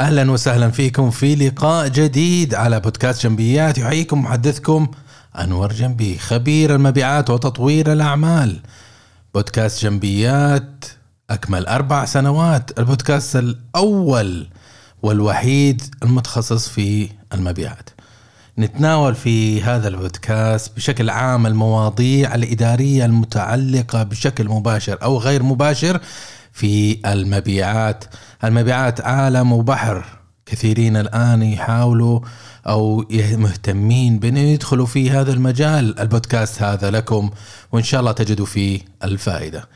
أهلا وسهلا فيكم في لقاء جديد على بودكاست جنبيات. يحييكم محدثكم أنور جنبي خبير المبيعات وتطوير الأعمال. بودكاست جنبيات أكمل أربع سنوات البودكاست الأول والوحيد المتخصص في المبيعات. نتناول في هذا البودكاست بشكل عام المواضيع الإدارية المتعلقة بشكل مباشر أو غير مباشر في المبيعات. المبيعات عالم وبحر. كثيرين الآن يحاولوا أو مهتمين بأن يدخلوا في هذا المجال البودكاست هذا لكم وإن شاء الله تجدوا فيه الفائدة.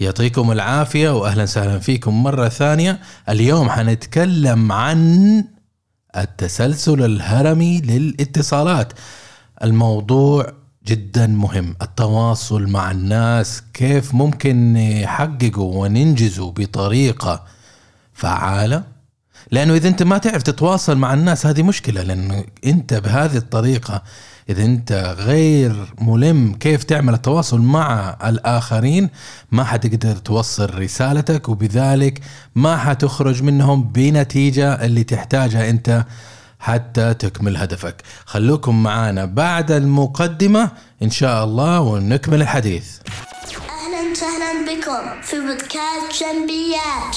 يعطيكم العافية وأهلا وسهلا فيكم مرة ثانية. اليوم حنتكلم عن التسلسل الهرمي للاتصالات. الموضوع جدا مهم. التواصل مع الناس كيف ممكن نحققه وننجزه بطريقة فعالة؟ لأنه إذا أنت ما تعرف تتواصل مع الناس هذه مشكلة لأنه أنت بهذه الطريقة إذا أنت غير ملم كيف تعمل التواصل مع الآخرين ما حتقدر توصل رسالتك وبذلك ما حتخرج منهم بنتيجة اللي تحتاجها أنت حتى تكمل هدفك. خلوكم معنا بعد المقدمة إن شاء الله ونكمل الحديث. أهلا وسهلا بكم في بودكاست جنبيات.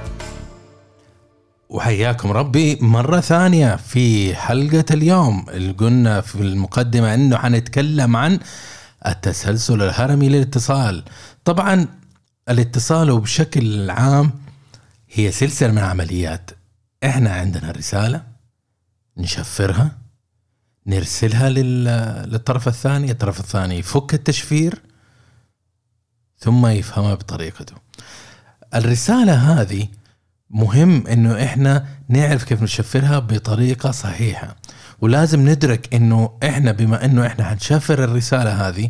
وحياكم ربي مرة ثانية في حلقة اليوم. اللي قلنا في المقدمة إنه حنتكلم عن التسلسل الهرمي للاتصال. طبعا الاتصال بشكل عام هي سلسلة من عمليات. إحنا عندنا رسالة نشفرها نرسلها للطرف الثاني الطرف الثاني يفك التشفير ثم يفهمها بطريقته. الرسالة هذه مهم إنه إحنا نعرف كيف نشفرها بطريقة صحيحة. ولازم ندرك إنه إحنا بما إنه إحنا حنشفر الرسالة هذه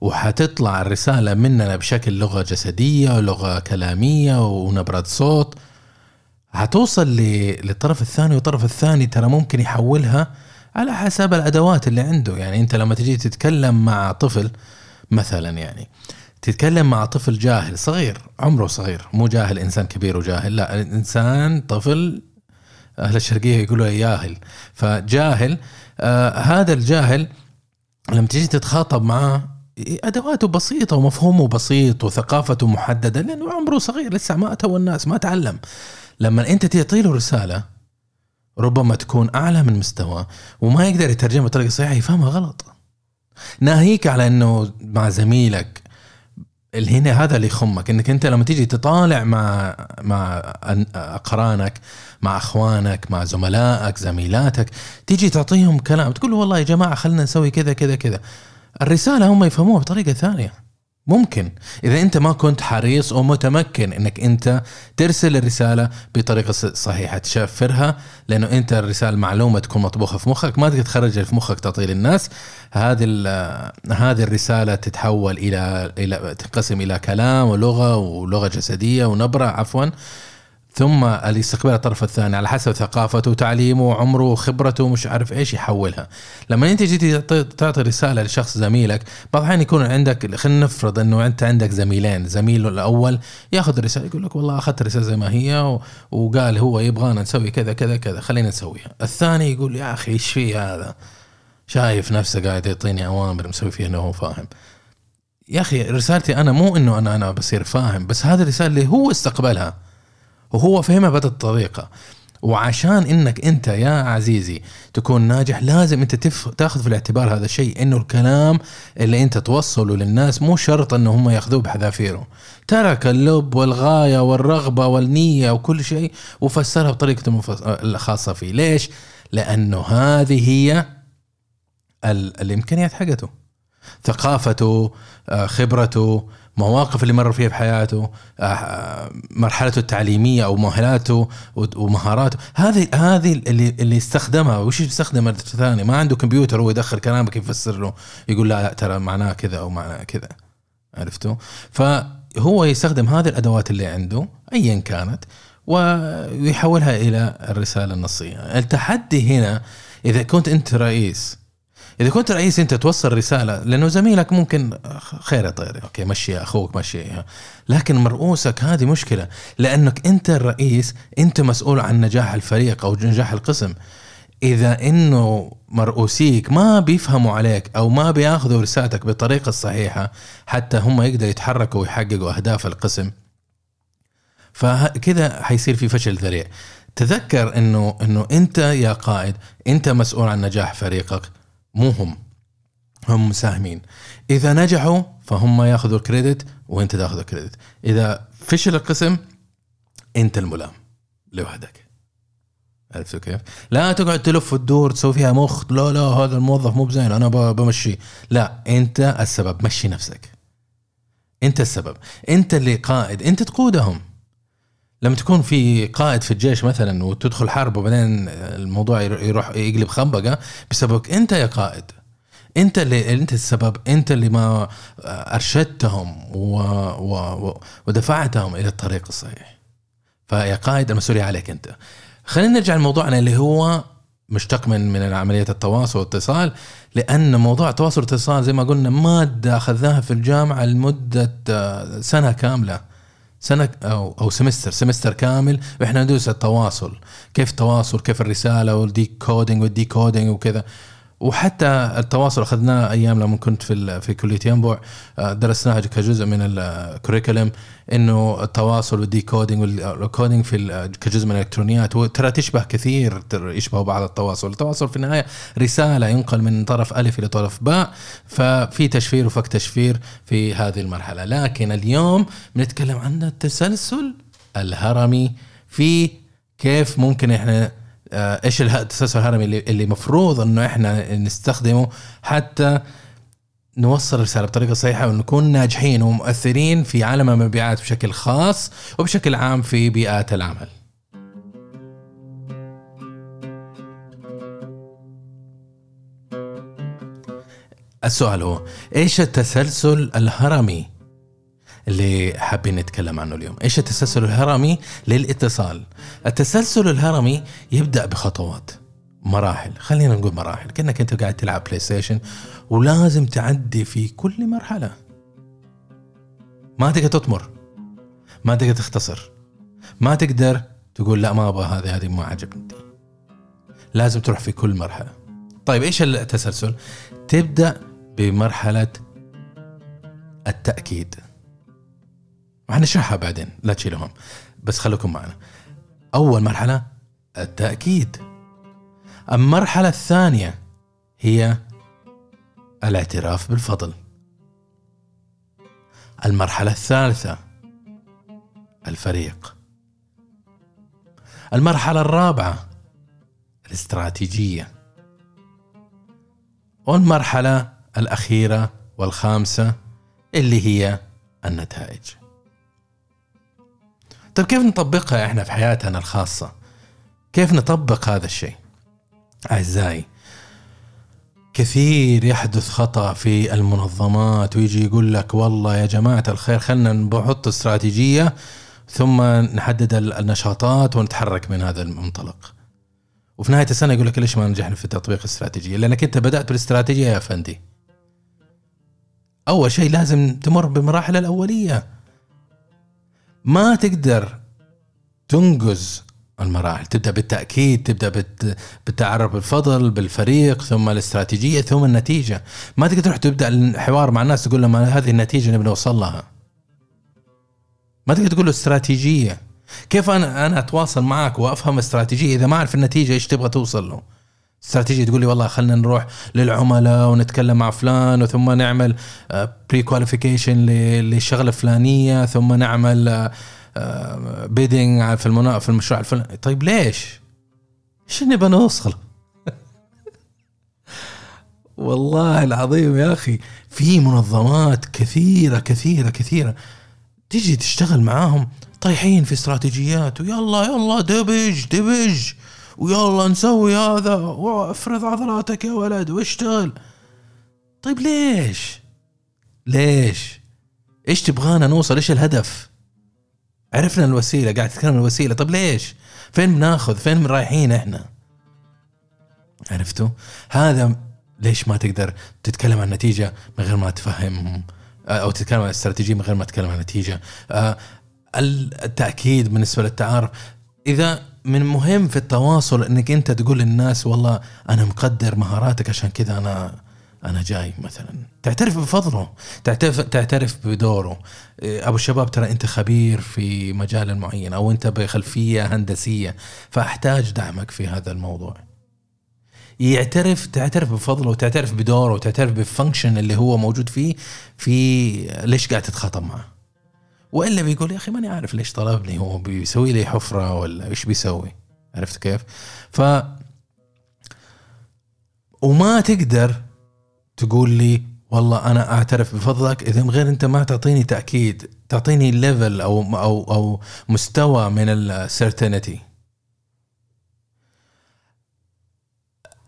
وحتطلع الرسالة مننا بشكل لغة جسدية ولغة كلامية ونبره صوت. حتوصل للطرف الثاني والطرف الثاني ترى ممكن يحولها على حسب الأدوات اللي عنده. يعني أنت لما تجي تتكلم مع طفل مثلا يعني. تتكلم مع طفل جاهل صغير عمره صغير مو جاهل إنسان كبير وجاهل لا الانسان طفل أهل الشرقية يقولوا ياهل. فجاهل آه هذا الجاهل لما تيجي تتخاطب معاه أدواته بسيطة ومفهومه بسيط وثقافته محددة لأنه عمره صغير لسه ما اتوا الناس ما تعلم. لما أنت تعطي له رسالة ربما تكون أعلى من مستواه وما يقدر يترجمها بطريقة صحيحة يفهمها غلط. ناهيك على إنه مع زميلك هنا هذا اللي يخمك إنك أنت لما تيجي تطالع مع مع أقرانك مع أخوانك مع زملائك زميلاتك تيجي تعطيهم كلام تقول والله يا جماعة خلينا نسوي كذا كذا كذا. الرسالة هم يفهموها بطريقة ثانية. ممكن. إذا أنت ما كنت حريص ومتمكن إنك أنت ترسل الرسالة بطريقة صحيحة تشفرها لأنه أنت الرسالة معلومة تكون مطبوخة في مخك ما تقدر تخرجها في مخك تعطيه للناس هذه هذه الرسالة تتحول إلى إلى تنقسم إلى كلام ولغة ولغة جسدية ونبرة عفوا. ثم الاستقبال الطرف الثاني على حسب ثقافته وتعليمه وعمره وخبرته ومش عارف إيش يحولها. لما أنت جيتي تعطي رسالة لشخص زميلك بعض الأحيان يكون عندك خلينا نفرض إنه أنت عندك زميلين زميله الأول ياخذ الرساله يقول لك والله أخذت الرساله زي ما هي وقال هو يبغانا نسوي كذا كذا كذا خلينا نسويها. الثاني يقول يا أخي إيش في هذا؟ شايف نفسه قاعد يعطيني أوامر مسوي فيها إنه هو فاهم. يا أخي رسالتي أنا مو إنه أنا أنا بصير فاهم بس هذه الرسالة اللي هو استقبلها. وهو فهمها بهذه الطريقة. وعشان إنك أنت يا عزيزي تكون ناجح لازم أنت تف... تأخذ في الاعتبار هذا الشيء إنه الكلام اللي أنت توصله للناس مو شرط إنه هم يأخذوه بحذافيره. ترك اللب والغاية والرغبة والنية وكل شيء وفسرها بطريقته المفس... الخاصة فيه. ليش؟ لأنه هذه هي ال... الإمكانيات حقته. ثقافته آه، خبرته مواقف اللي مر فيها بحياته آه، مرحلته التعليمية أو مؤهلاته ومهاراته. هذه هذه اللي اللي استخدمها. وش يستخدمها ثاني ما عنده كمبيوتر هو يدخل كلامك يفسر له يقول لا ترى معناه كذا أو معناه كذا. عرفتوا؟ فهو يستخدم هذه الأدوات اللي عنده ايا كانت ويحولها إلى الرسالة النصية. التحدي هنا إذا كنت أنت رئيس إذا كنت رئيس أنت توصل رسالة لأنه زميلك ممكن خير يا طير أوكي مشي أخوك مشي لكن مرؤوسك هذه مشكلة لأنك أنت الرئيس أنت مسؤول عن نجاح الفريق أو نجاح القسم. إذا إنه مرؤوسيك ما بيفهموا عليك أو ما بياخذوا رسالتك بالطريقة الصحيحة حتى هم يقدروا يتحركوا ويحققوا أهداف القسم فكذا حيصير في فشل ذريع. تذكر إنه إنه أنت يا قائد أنت مسؤول عن نجاح فريقك. مو هم. هم مساهمين. إذا نجحوا فهم ياخذوا الكريدت وأنت تاخذ الكريدت إذا فشل القسم أنت الملام لوحدك. عرفت كيف؟ لا تقعد تلف وتدور تسوي فيها مخ لا لا هذا الموظف مو بزين أنا بمشي. لا أنت السبب. مشي نفسك. أنت السبب. أنت اللي قائد. أنت تقودهم. لما تكون في قائد في الجيش مثلا وتدخل حرب وبعدين الموضوع يروح يقلب خنبقة بسببك أنت يا قائد. أنت اللي أنت السبب. أنت اللي ما أرشدتهم و... و... ودفعتهم إلى الطريق الصحيح. فيا قائد المسؤولية عليك أنت. خلينا نرجع لموضوعنا اللي هو مشتق من من عمليه التواصل والاتصال لأن موضوع التواصل والاتصال زي ما قلنا مادة أخذناها في الجامعة لمدة سنة كاملة. سنة أو أو semester semester كامل وإحنا ندرس التواصل. كيف التواصل كيف الرسالة وال decoding وال decoding وكذا. وحتى التواصل أخذناه أيام لما كنت في في كلية ينبع آه، درسناها كجزء من ال curriculum إنه التواصل وال decoding وال coding في كجزء من الإلكترونيات وترى تشبه كثير يشبه بعض التواصل، التواصل في النهاية رسالة ينقل من طرف ألف إلى طرف باء ففي تشفير وفك تشفير في هذه المرحلة، لكن اليوم بنتكلم عن التسلسل الهرمي في كيف ممكن إحنا إيش التسلسل الهرمي اللي اللي مفروض إنه إحنا نستخدمه حتى نوصل الرسالة بطريقة صحيحة ونكون ناجحين ومؤثرين في عالم المبيعات بشكل خاص وبشكل عام في بيئات العمل. السؤال هو إيش التسلسل الهرمي اللي حابين نتكلم عنه اليوم. إيش التسلسل الهرمي؟ للاتصال. التسلسل الهرمي يبدأ بخطوات. مراحل. خلينا نقول مراحل. كأنك أنت قاعد تلعب بلاي ستيشن ولازم تعدي في كل مرحلة. ما تقدر تطمر. ما تقدر تختصر. ما تقدر تقول لا ما أبغى هذه هذه ما عجبني. لازم تروح في كل مرحلة. طيب إيش التسلسل؟ تبدأ بمرحلة التأكيد. وحنشرحها بعدين؟ لا تشيلوا هم بس خليكم معنا. أول مرحلة التأكيد. المرحلة الثانية هي الاعتراف بالفضل. المرحلة الثالثة الفريق. المرحلة الرابعة الاستراتيجية. والمرحلة الأخيرة والخامسة اللي هي النتائج. طيب كيف نطبقها إحنا في حياتنا الخاصة؟ كيف نطبق هذا الشيء؟ أعزائي كثير يحدث خطأ في المنظمات ويجي يقول لك والله يا جماعة الخير خلنا نحط استراتيجية ثم نحدد النشاطات ونتحرك من هذا المنطلق وفي نهاية السنة يقول لك ليش ما نجحنا في تطبيق الاستراتيجية لأنك أنت بدأت بالاستراتيجية يا فندي أول شيء لازم تمر بالمراحل الأولية ما تقدر تنجز المراحل. تبدأ بالتأكيد تبدأ بالتعرف بالفضل بالفريق ثم الاستراتيجية ثم النتيجة. ما تقدر تروح تبدأ الحوار مع الناس تقول لهم هذه النتيجة نبي نوصل لها. ما تقدر تقول له استراتيجية. كيف أنا أنا أتواصل معك وأفهم استراتيجية إذا ما أعرف النتيجة إيش تبغى توصل له؟ استراتيجيه تقول لي والله خلينا نروح للعملاء ونتكلم مع فلان وثم نعمل pre-qualification للشغلة الفلانية ثم نعمل bidding آه، في المنا في المشروع الفلاني طيب ليش؟ إيش نبغى نوصل؟ والله العظيم يا أخي في منظمات كثيرة كثيرة كثيرة تيجي تشتغل معاهم طايحين في استراتيجيات ويلا يلا دبج دبج ويلا نسوي هذا وافرض عضلاتك يا ولد واشتغل. طيب ليش؟ ليش؟ إيش تبغانا نوصل؟ إيش الهدف؟ عرفنا الوسيلة قاعد تتكلم عن الوسيلة. طيب ليش؟ فين بناخذ؟ فين رايحين إحنا؟ عرفتوا؟ هذا ليش ما تقدر تتكلم عن نتيجة من غير ما تفهمهم أو تتكلم عن استراتيجية من غير ما تتكلم عن نتيجة. آه، التأكيد بالنسبة للتعارف. إذا من مهم في التواصل إنك أنت تقول للناس والله أنا مقدر مهاراتك عشان كذا أنا أنا جاي. مثلا تعترف بفضله تعترف تعترف بدوره. إيه، أبو الشباب ترى أنت خبير في مجال معين أو أنت بخلفية هندسية فأحتاج دعمك في هذا الموضوع. يعترف تعترف بفضله وتعترف بدوره وتعترف بالفانكشن اللي هو موجود فيه في ليش قاعد تتخاطب معه؟ والا بيقول يا أخي ماني عارف ليش طلبني هو بيسوي لي حفرة ولا إيش بيسوي. عرفت كيف؟ ف وما تقدر تقول لي والله أنا أعترف بفضلك إذا من غير أنت ما تعطيني تأكيد تعطيني level أو أو أو مستوى من ال certainty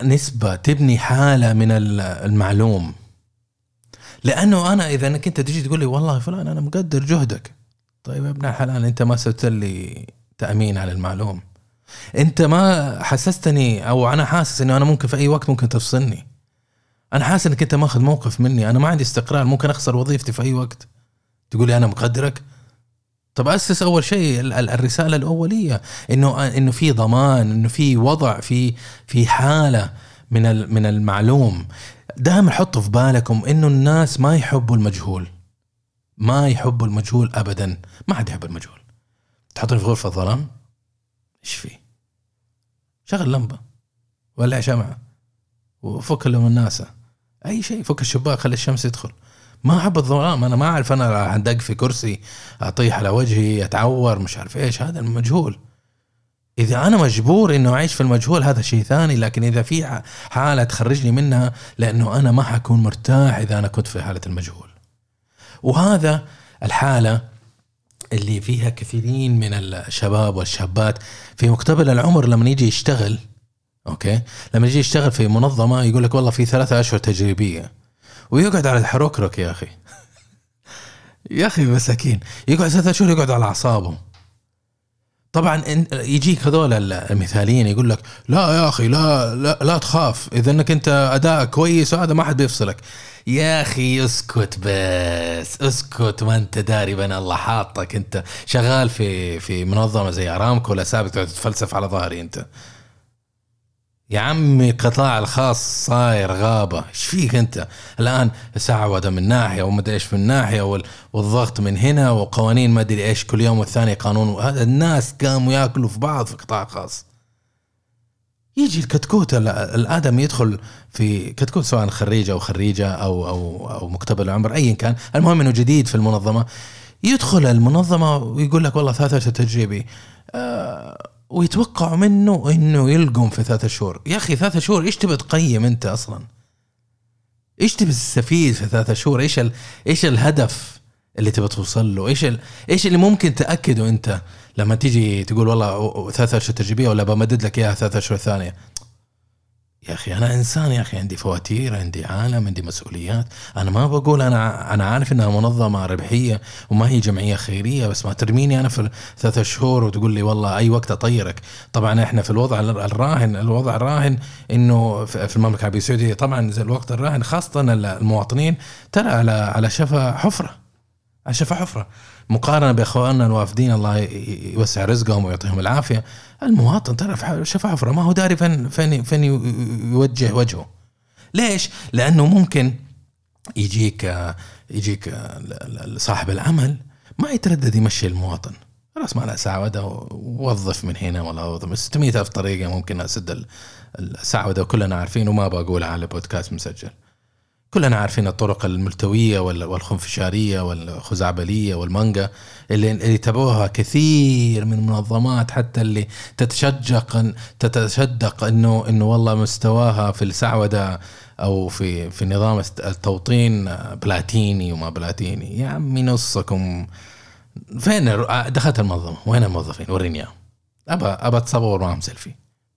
نسبة تبني حالة من المعلوم. لأنه أنا إذا أنك أنت تجي تقول لي والله فلان أنا مقدر جهدك. طيب يا ابن الحلال أنت ما سويت لي تأمين على المعلوم. أنت ما حسستني أو أنا حاسس أنه أنا ممكن في أي وقت ممكن تفصلني. أنا حاسس إنك أنت ماخذ موقف مني أنا ما عندي استقرار ممكن أخسر وظيفتي في أي وقت. تقول لي أنا مقدرك؟ طب أسس أول شيء الرسالة الأولية إنه إنه في ضمان إنه في وضع في في حالة من من المعلوم. دائما حطوا في بالكم إنه الناس ما يحبوا المجهول. ما يحبوا المجهول ابدا. ما حد يحب المجهول. تحطني في غرفة ظلام إيش في؟ شغل لمبة. ولع شمعة. وفك لهم الناسه أي شيء. فك الشباك خلي الشمس يدخل ما أحب الظلام. أنا ما أعرف أنا راح أدق في كرسي أطيح على وجهي أتعور مش عارف إيش. هذا المجهول. إذا أنا مجبور إنه أعيش في المجهول هذا شيء ثاني. لكن إذا في حالة تخرجني منها لأنه أنا ما حكون مرتاح إذا أنا كنت في حالة المجهول. وهذا الحالة اللي فيها كثيرين من الشباب والشابات. في مقتبل العمر لما يجي يشتغل أوكي؟ لما يجي يشتغل في منظمة يقول لك والله في ثلاثة أشهر تجريبية. ويقعد على الحروكرك يا أخي. يا أخي مساكين. يقعد ثلاثة شهور يقعد على اعصابه طبعا يجيك هذول المثاليين يقول لك لا يا أخي لا لا, لا تخاف إذا إنك أنت ادائك كويس وهذا ما حد بيفصلك. يا أخي اسكت بس اسكت ما أنت داري بين الله حاطك أنت شغال في في منظمة زي أرامكو ولا سابق تتفلسف على ظهري أنت. يا عمي القطاع الخاص صاير غابة. إيش فيك أنت؟ الآن سعودة من ناحية ومدري إيش من ناحية والضغط من هنا وقوانين ما أدري إيش كل يوم والثاني قانون. هذا الناس قاموا يأكلوا في بعض في القطاع الخاص. يجي الكتكوت الآدم يدخل في كتكوت سواء خريج أو خريجة أو أو أو مقتبل العمر ايا كان. المهم إنه جديد في المنظمة. يدخل المنظمة ويقول لك والله ثلاثة تجريبي. آه ويتوقعوا منه إنه يلقم في ثلاثة شهور. يا أخي ثلاثة شهور إيش تبي تقيم أنت أصلا؟ إيش تبي تستفيد في ثلاثة شهور؟ إيش ال... إيش الهدف اللي تبي توصل له؟ إيش ال... إيش اللي ممكن تأكده أنت لما تيجي تقول والله ثلاثة اشهر تجريبية ولا بمدد لك إياها ثلاثة اشهر ثانية؟ يا أخي أنا إنسان يا أخي عندي فواتير عندي عالم عندي مسؤوليات. أنا ما بقول أنا أنا عارف إنها منظمة ربحية وما هي جمعية خيرية بس ما ترميني أنا في ثلاثة شهور وتقول لي والله أي وقت أطيرك. طبعا إحنا في الوضع الراهن الوضع الراهن إنه في المملكة العربية السعودية طبعا زي الوقت الراهن خاصة المواطنين ترى على على شفا حفرة على شفا حفرة. مقارنة بإخواننا الوافدين الله يوسع رزقهم ويعطيهم العافية. المواطن ترى شاف حفره ما هو داري فين فين فين يوجه وجهه. ليش؟ لأنه ممكن يجيك يجيك صاحب العمل ما يتردد يمشي المواطن. راس مال سعودة وظف من هنا ولا وظف. 600 ألف طريقة ممكن أسد السعودة وكلنا عارفين وما بقول على بودكاست مسجل. كلنا عارفين الطرق الملتوية وال- والخنفشارية والخزعبلية والمانجا اللي اللي يتبعوها كثير من المنظمات حتى اللي تتشجق تتشدق انه إنه والله مستواها في السعودة أو في في نظام التوطين بلاتيني وما بلاتيني. يا عمي نصكم. فين دخلت المنظمة؟ وين الموظفين؟ وريني إياهم. ابى ابى اتصور معهم سيلفي.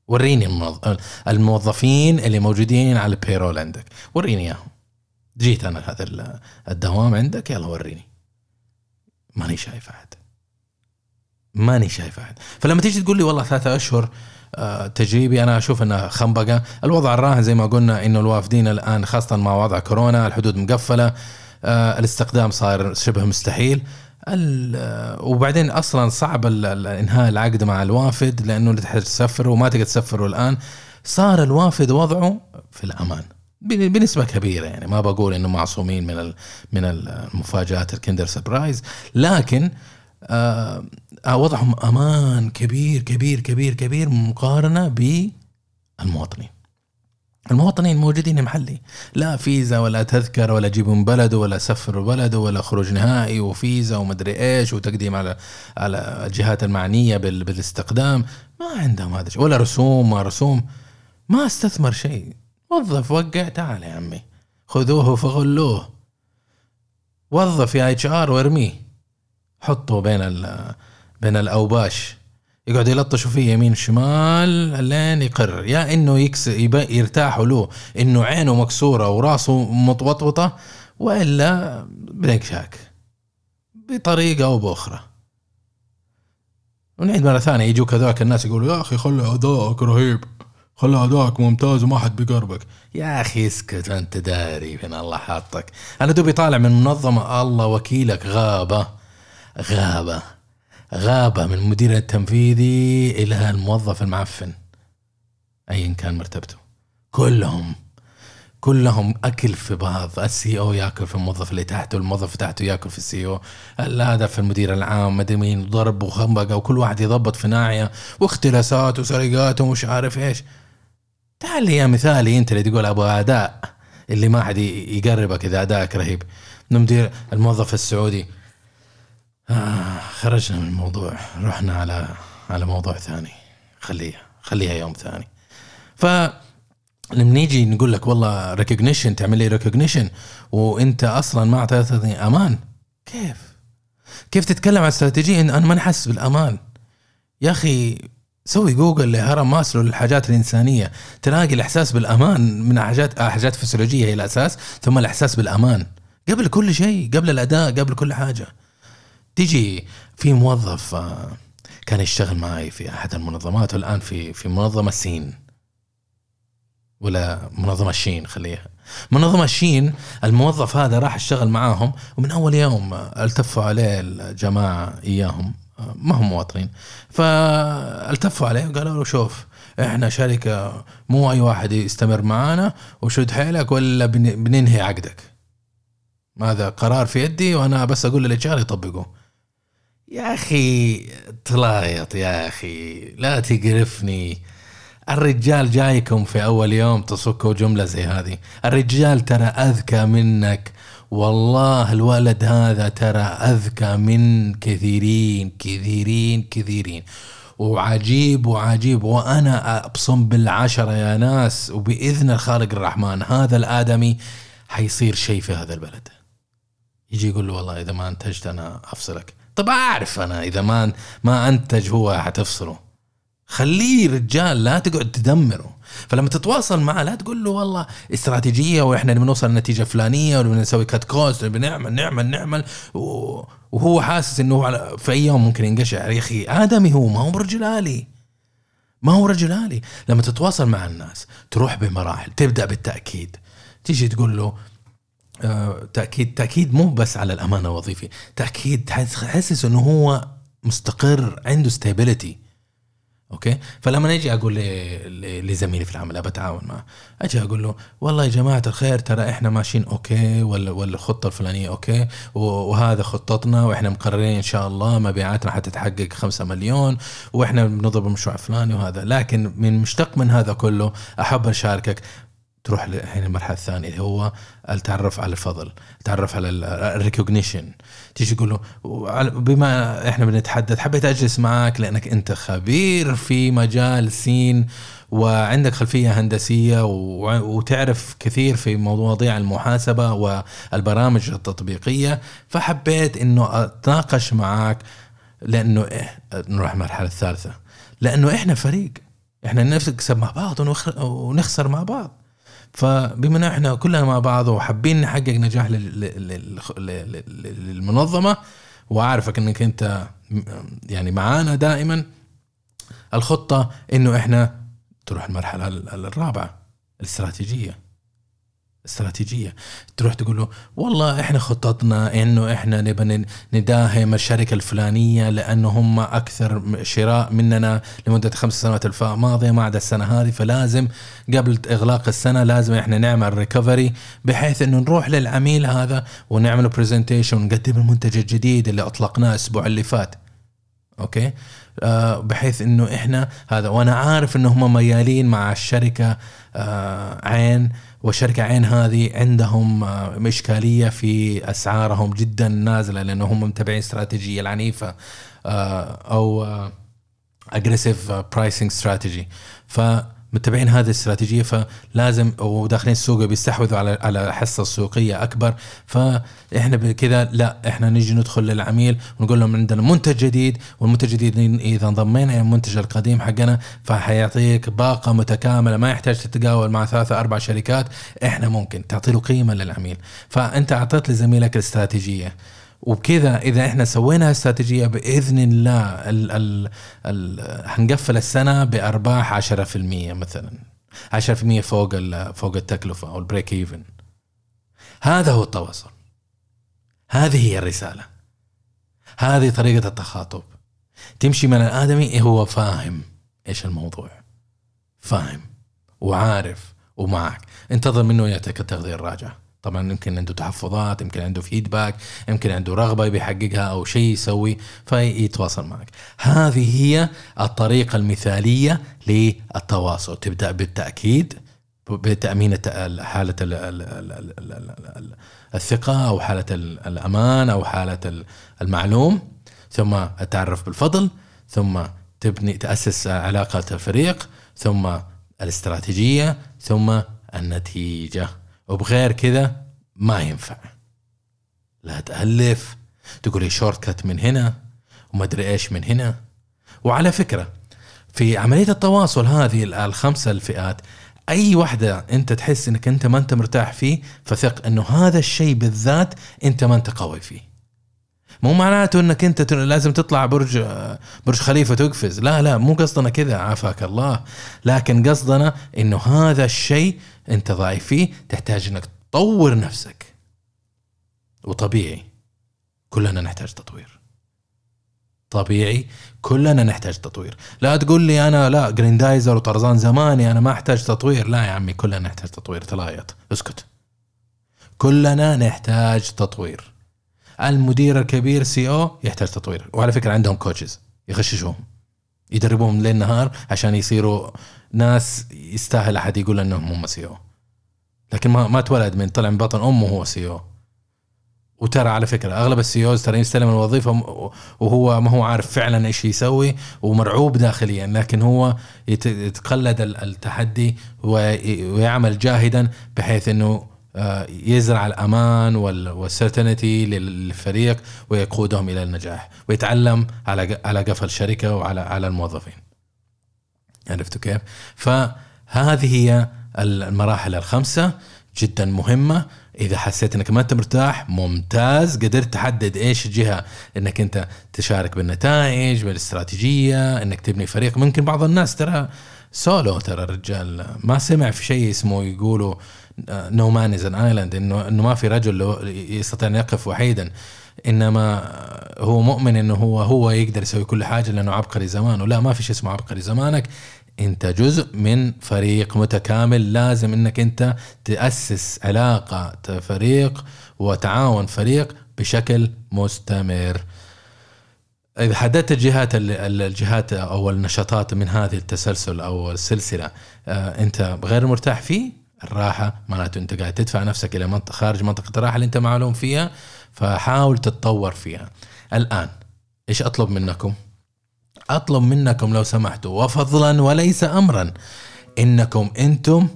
وريني الموظ- الموظفين اللي موجودين على ال payroll عندك. وريني إياهم. جيت أنا هذا ال- الدوام عندك يلا وريني. ماني شايف أحد. ماني شايف أحد. فلما تيجي تقول لي والله ثلاثة أشهر آه، تجريبي أنا أشوف انها خنبقة. الوضع الراهن زي ما قلنا إنه الوافدين الآن خاصة مع وضع كورونا الحدود مقفلة آه، الاستخدام صار شبه مستحيل. وبعدين أصلا صعب إنهاء العقد مع الوافد لأنه تحتاج تسفره وما تقدر تسفره الآن. صار الوافد وضعه في الأمان. بنسبة كبيرة يعني. ما بقول إنه معصومين من من المفاجآت الكندر سربرايز لكن آه وضعهم أمان كبير كبير كبير كبير مقارنة بالمواطنين. المواطنين موجودين محلي. لا فيزا ولا تذكر ولا جيبوا من بلده ولا سفر بلده ولا خروج نهائي وفيزا ومدري إيش وتقديم على على الجهات المعنية بال- بالاستقدام. ما عندهم هذا الشيء. ولا رسوم ما رسوم. ما استثمر شيء. وظف وقع تعال يا عمي. خذوه فغلوه. وظف يا HR وارميه. حطه بين ال بين الأوباش. يقعد يلطشوا فيه يمين شمال لين يقرر يا إنه يكس يرتاحوا له. إنه عينه مكسورة وراسه مطوطوطه وإلا بدك شاك. بطريقة أو بأخرى. ونعيد مرة ثانية. يجوك هذاك الناس يقولوا يا أخي خلي أدائك رهيب. خلي ادائك ممتاز وما حد بيقربك يا أخي اسكت أنت داري فين الله حاطك. أنا دوبي طالع من منظمة. الله وكيلك. غابة. غابة. غابة من المدير التنفيذي إلى الموظف المعفن. ايا كان مرتبته. كلهم. كلهم أكل في بعض. السي أو يأكل في الموظف اللي تحته الموظف تحته يأكل في السي أو. هذا في المدير العام مدري مين ضرب وخنبقة وكل واحد يضبط في ناحية. واختلاسات وسرقات ومش عارف إيش. تعال يا مثالي انت اللي تقول ابو أداء اللي ما حد يقربك إذا ادائك رهيب. المدير الموظف السعودي. آه خرجنا من الموضوع رحنا على على موضوع ثاني. خليها خليها يوم ثاني. ف لما نيجي نقول لك والله recognition تعمل لي recognition وانت أصلا ما أعطيتني أمان. كيف؟ كيف تتكلم عن استراتيجية إن أنا ماني حاسس بالأمان؟ يا أخي سوي جوجل لهرم ماسلو للحاجات الإنسانية. تلاقي الإحساس بالأمان من حاجات حاجات فسيولوجية هي الأساس ثم الإحساس بالأمان. قبل كل شيء قبل الأداء قبل كل حاجة. تيجي في موظف آه، كان يشتغل معي في أحد المنظمات والآن في في منظمة سين. ولا منظمة شين خليها. منظمة شين الموظف هذا راح اشتغل معاهم ومن أول يوم آه، التفوا عليه الجماعة إياهم. ما هم مواطنين. فالتفوا عليه وقالوا له شوف إحنا شركة مو أي واحد يستمر معانا وشد حيلك ولا بن- بننهي عقدك. هذا قرار في يدي وأنا بس أقول للرجال يطبقوه. يا أخي تلايط يا أخي لا تقرفني. الرجال جايكم في أول يوم تصكوا جملة زي هذه. الرجال ترى أذكى منك والله الولد هذا ترى أذكى من كثيرين كثيرين كثيرين. وعجيب وعجيب. وأنا أبصم بالعشرة يا ناس وبإذن الخالق الرحمن هذا الآدمي حيصير شيء في هذا البلد. يجي يقول له والله إذا ما أنتجت أنا أفصلك. طب أعرف أنا إذا ما ما أنتج هو حتفصله. خليه رجال لا تقعد تدمره. فلما تتواصل معه لا تقول له والله استراتيجية وإحنا بنوصل لنتيجة فلانية وبنسوي cut cost بنعمل نعمل نعمل وهو حاسس إنه في أي يوم ممكن ينقشع. يا أخي آدمي هو ما هو رجل آلي. ما هو رجل آلي. لما تتواصل مع الناس تروح بمراحل تبدأ بالتأكيد. تيجي تقول له آه، تأكيد تأكيد مو بس على الأمانة الوظيفي تأكيد تحسس إنه هو مستقر عنده stability okay؟ فلما أجي أقول لزميلي في العمل بتعاون معه. أجي أقول له والله يا جماعة الخير ترى إحنا ماشيين okay ولا ولا الخطه الفلانية okay وهذا خطتنا وإحنا مقررين إن شاء الله مبيعاتنا حتتحقق 5 مليون وإحنا بنضرب المشروع الفلاني وهذا. لكن من مشتق من هذا كله أحب أشاركك تروح الحين المرحله الثانية اللي هو التعرف على الفضل التعرف على ال recognition تيجي تقول له بما إحنا بنتحدث حبيت أجلس معك لأنك أنت خبير في مجال سين وعندك خلفية هندسية وتعرف كثير في مواضيع المحاسبة والبرامج التطبيقية. فحبيت إنه أتناقش معك لأنه إيه نروح المرحله الثالثة. لأنه إحنا فريق إحنا نكسب مع بعض ونخ- ونخسر مع بعض. فبما إن إحنا كلنا مع بعض وحابين نحقق نجاح لل- لل- لل- لل- لل- للمنظمة وعارفك إنك أنت يعني معانا دائما الخطة إنه إحنا تروح المرحلة ال- الرابعة الاستراتيجية. استراتيجية. تروح تقول له والله إحنا خططنا إنه إحنا نبى نداهم الشركة الفلانية لأنه هم أكثر شراء مننا لمدة خمس سنوات الماضية ما عدا السنة هذه فلازم قبل إغلاق السنة لازم إحنا نعمل ريكفري بحيث إنه نروح للعميل هذا ونعمل presentation ونقدم المنتج الجديد اللي أطلقناه الأسبوع اللي فات. okay؟ آه بحيث إنه إحنا هذا وأنا عارف إنه هم ميالين مع الشركة آه عين والشركة عين هذه عندهم آه إشكالية في أسعارهم جدا نازلة لأنه هم متبعين استراتيجية العنيفة آه آه aggressive pricing strategy فمتبعين هذه الاستراتيجية فلازم وداخلين السوق بيستحوذوا على على حصة سوقية أكبر. فإحنا بكذا لا إحنا نجي ندخل للعميل ونقول لهم عندنا منتج جديد والمنتج الجديد إذا انضمينا إلى المنتج القديم حقنا فحيعطيك باقة متكاملة ما يحتاج تتقاول مع ثلاثة أربع شركات إحنا ممكن تعطي له قيمة للعميل. فأنت أعطيت لزميلك الاستراتيجية. وبكذا إذا إحنا سوينا استراتيجيه بإذن الله ال ال ال هنقفل السنة بأرباح 10% مثلا. 10% فوق فوق التكلفة أو ال break even هذا هو التواصل. هذه هي الرسالة. هذه طريقة التخاطب. تمشي من الآدمي هو فاهم إيش الموضوع؟ فاهم وعارف ومعك. انتظر منه يعطيك التغذية الراجعة. طبعا يمكن عنده تحفظات يمكن عنده feedback يمكن عنده رغبة بيحققها أو شيء يسوي فيتواصل معك. هذه هي الطريقة المثالية للتواصل. تبدأ بالتأكيد بتأمين حالة ال- ال- ال- ال- ال- ال- ال- الثقة أو حالة ال- الأمان أو حالة ال- المعلوم. ثم التعرف بالفضل. ثم تبني تأسس علاقة الفريق. ثم الاستراتيجية. ثم النتيجة. وبغير كذا ما ينفع. لا تألف تقول لي شورت كت من هنا وما أدري إيش من هنا. وعلى فكرة في عملية التواصل هذه ال- الخمسة الفئات أي واحدة أنت تحس إنك أنت ما أنت مرتاح فيه فثق إنه هذا الشيء بالذات أنت ما أنت قوي فيه. مو معناته إنك أنت لازم تطلع برج برج خليفة تقفز. لا لا مو قصدنا كذا عافاك الله. لكن قصدنا إنه هذا الشيء أنت ضعيف فيه تحتاج إنك تطور نفسك. وطبيعي. كلنا نحتاج تطوير. طبيعي. كلنا نحتاج تطوير. لا تقول لي أنا لا جريندايزر وطرزان زماني أنا ما أحتاج تطوير. لا يا عمي كلنا نحتاج تطوير. تلايط. اسكت. كلنا نحتاج تطوير. المدير الكبير CEO يحتاج تطوير. وعلى فكرة عندهم coaches يغششوهم يدربوهم ليل نهار عشان يصيروا ناس يستاهل أحد يقول إنهم هم CEO. لكن ما ما اتولد من طلع من بطن أمه هو CEO. وترى على فكرة أغلب ال CEOs ترى يستلم الوظيفة وهو ما هو عارف فعلا إيش يسوي ومرعوب داخليا لكن هو يت- يتقلد ال- التحدي وي- ويعمل جاهدا بحيث إنه يزرع الأمان وال certainty للفريق ويقودهم إلى النجاح ويتعلم على على قفا الشركة وعلى على الموظفين. عرفتوا كيف؟ فهذه هي المراحل الخمسة جدا مهمة إذا حسيت إنك ما أنت مرتاح ممتاز قدرت تحدد إيش الجهة إنك أنت تشارك بالنتائج بالاستراتيجية إنك تبني فريق ممكن بعض الناس ترى سولو ترى الرجال ما سمع في شيء اسمه يقولوا no man is an island انه إنه ما في رجل له- يستطيع أن يقف وحيدا. إنما هو مؤمن إنه هو هو يقدر يسوي كل حاجة لأنه عبقري زمانه. لا ما في شيء اسمه عبقري زمانك. أنت جزء من فريق متكامل. لازم إنك أنت تأسس علاقة فريق وتعاون فريق بشكل مستمر. إذا حددت الجهات ال- ال- الجهات أو النشاطات من هذه التسلسل أو السلسلة آه، أنت غير مرتاح فيه؟ الراحة معناته انت قاعد تدفع نفسك إلى منطقة خارج منطقة الراحة اللي انت معلوم فيها فحاول تتطور فيها. الآن إيش أطلب منكم؟ أطلب منكم لو سمحتوا وفضلا وليس امرا إنكم أنتم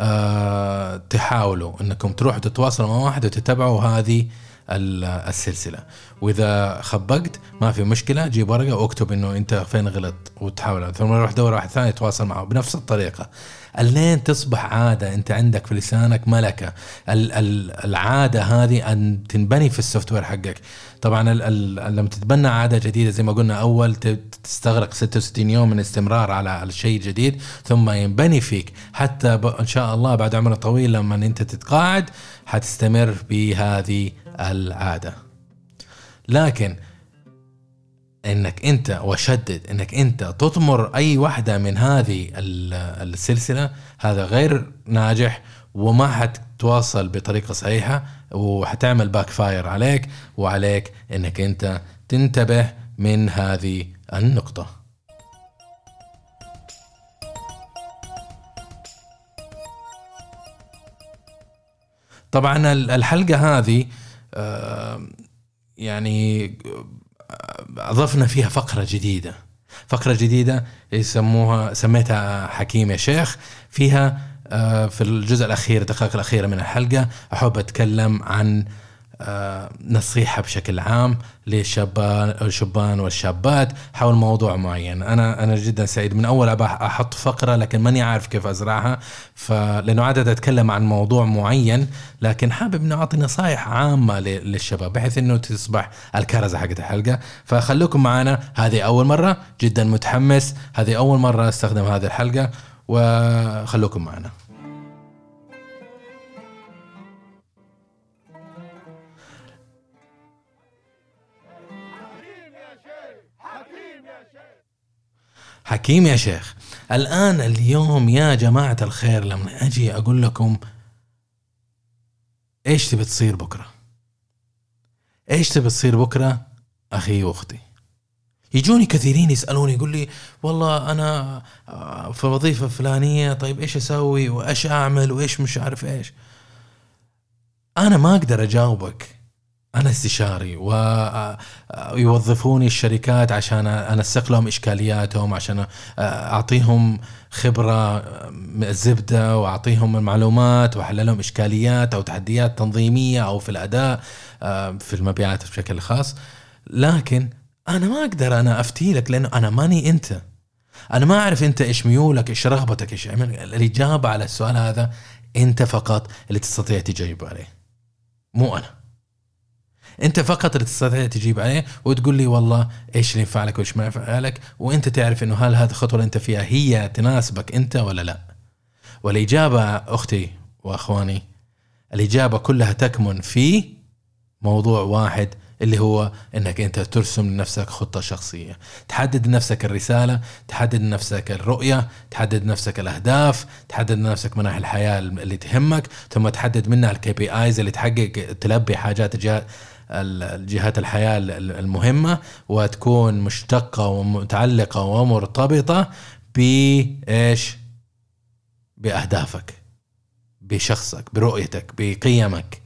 آه تحاولوا إنكم تروحوا تتواصلوا مع واحد وتتابعوا هذه السلسلة. وإذا خبقت ما في مشكلة جيب ورقه واكتب إنه أنت فين غلط وتحاول. ثم روح دور واحد ثاني يتواصل معه بنفس الطريقة. اللين تصبح عادة أنت عندك في لسانك ملكة. ال- ال- العادة هذه أن تنبني في السوفت وير حقك. طبعا ال ال لما تتبنى عادة جديدة زي ما قلنا أول تستغرق 66 يوم من استمرار على الشيء الجديد ثم ينبني فيك. حتى إن شاء الله بعد عمر طويل لما أنت تتقاعد حتستمر بهذه العادة. لكن إنك أنت وشدد إنك أنت تطمر أي واحدة من هذه ال- السلسلة هذا غير ناجح وما حتتواصل بطريقة صحيحة وحتعمل باك فاير عليك وعليك إنك أنت تنتبه من هذه النقطة. طبعا ال- الحلقة هذه يعني أضفنا فيها فقرة جديدة. فقرة جديدة يسموها سميتها حكيم يا شيخ. فيها آه، في الجزء الأخير الدقائق الأخيرة من الحلقة أحب أتكلم عن نصيحة بشكل عام للشبان الشبان والشابات حول موضوع معين. أنا أنا جدا سعيد. من أول أحط فقرة لكن ماني عارف كيف أزرعها. فلانه عادة أتكلم عن موضوع معين لكن حابب انه أعطي نصائح عامة للشباب بحيث إنه تصبح الكرزة حقت الحلقة. فخلوكم معنا. هذه أول مرة. جدا متحمس. هذه أول مرة أستخدم هذه الحلقة. وخلوكم معنا. حكيم يا شيخ الآن اليوم يا جماعة الخير لما أجي أقول لكم إيش تبي تصير بكرة؟ إيش تبي تصير بكرة؟ أخي وأختي. يجوني كثيرين يسألوني يقول لي والله أنا آه، في وظيفة فلانية طيب إيش أسوي؟ وإيش أعمل؟ وإيش مش عارف إيش؟ أنا ما أقدر أجاوبك أنا استشاري ويوظفوني الشركات عشان انسق لهم إشكالياتهم عشان أعطيهم خبرة زبدة وأعطيهم المعلومات وأحل لهم إشكاليات أو تحديات تنظيمية أو في الأداء في المبيعات بشكل خاص. لكن أنا ما أقدر أنا أفتي لك لأنه أنا ماني أنت. أنا ما أعرف أنت إيش ميولك إيش رغبتك إيش الاجابه على السؤال هذا أنت فقط اللي تستطيع تجاوب عليه. مو أنا. انت فقط اللي تستطيع تجيب عليه وتقول لي والله إيش اللي ينفع لك وإيش ما ينفع لك وأنت تعرف إنه هل هذه الخطوة اللي أنت فيها هي تناسبك أنت ولا لا. والإجابة أختي وأخواني الإجابة كلها تكمن في موضوع واحد اللي هو إنك أنت ترسم لنفسك خطة شخصية. تحدد لنفسك الرسالة تحدد لنفسك الرؤية تحدد لنفسك الأهداف تحدد لنفسك مناحي الحياة اللي تهمك ثم تحدد منها ال KPIs اللي تحقق تلبي حاجات الجهات الحياة المهمة وتكون مشتقة ومتعلقة ومرتبطة بإيش؟ بأهدافك بشخصك برؤيتك بقيمك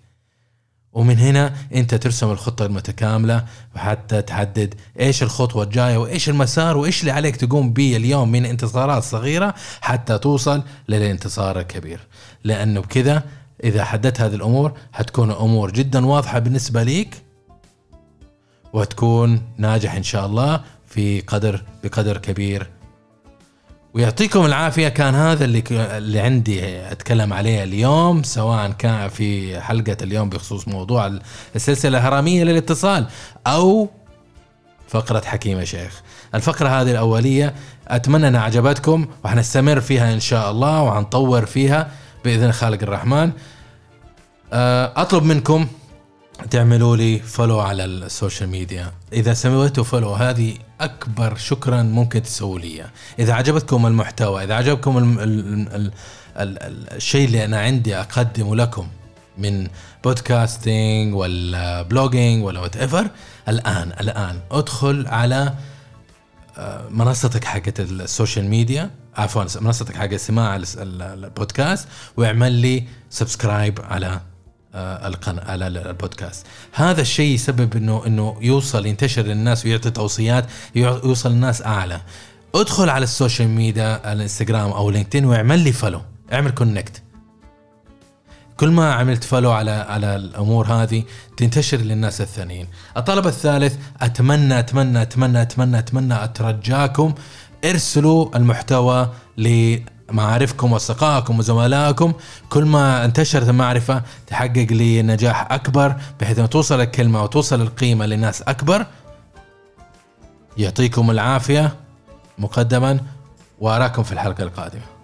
ومن هنا أنت ترسم الخطة المتكاملة وحتى تحدد إيش الخطوة الجاية وإيش المسار وإيش اللي عليك تقوم به اليوم من انتصارات صغيرة حتى توصل للانتصار الكبير لأنه بكذا إذا حددت هذه الأمور حتكون الأمور جدا واضحة بالنسبة ليك وتكون ناجح إن شاء الله في قدر بقدر كبير. ويعطيكم العافية. كان هذا اللي اللي عندي أتكلم عليه اليوم سواء كان في حلقة اليوم بخصوص موضوع السلسلة الهرمية للاتصال أو فقرة حكيم يا شيخ. الفقرة هذه الأولية أتمنى أنها عجبتكم وحنستمر فيها إن شاء الله وحنطور فيها. بإذن خالق الرحمن. أطلب منكم تعملوا لي follow على ال social media. إذا سويتوا follow هذه أكبر شكرا ممكن تسووا لي إذا عجبتكم المحتوى إذا عجبكم ال ال ال ال الشيء اللي أنا عندي أقدمه لكم من podcasting ولا vlogging ولا whatever الان الآن أدخل على آه، منصتك حقت ال social media. عفوا منصتك حق ال- البودكاست واعمل لي subscribe على آه، القناة على البودكاست. هذا الشيء يسبب إنه إنه يوصل ينتشر للناس ويعطي توصيات يوصل للناس أعلى. ادخل على ال social media الإنستغرام أو LinkedIn واعمل لي follow اعمل connect كل ما عملت follow على على الأمور هذه تنتشر للناس الثانيين. الطلب الثالث أتمنى أتمنى أتمنى أتمنى أتمنى أترجاكم ارسلوا المحتوى لمعارفكم وأصدقائكم وزملائكم كل ما انتشرت المعرفة تحقق لي نجاح أكبر بحيث أن توصل الكلمة وتوصل القيمة لناس أكبر. يعطيكم العافية مقدما وأراكم في الحلقة القادمة.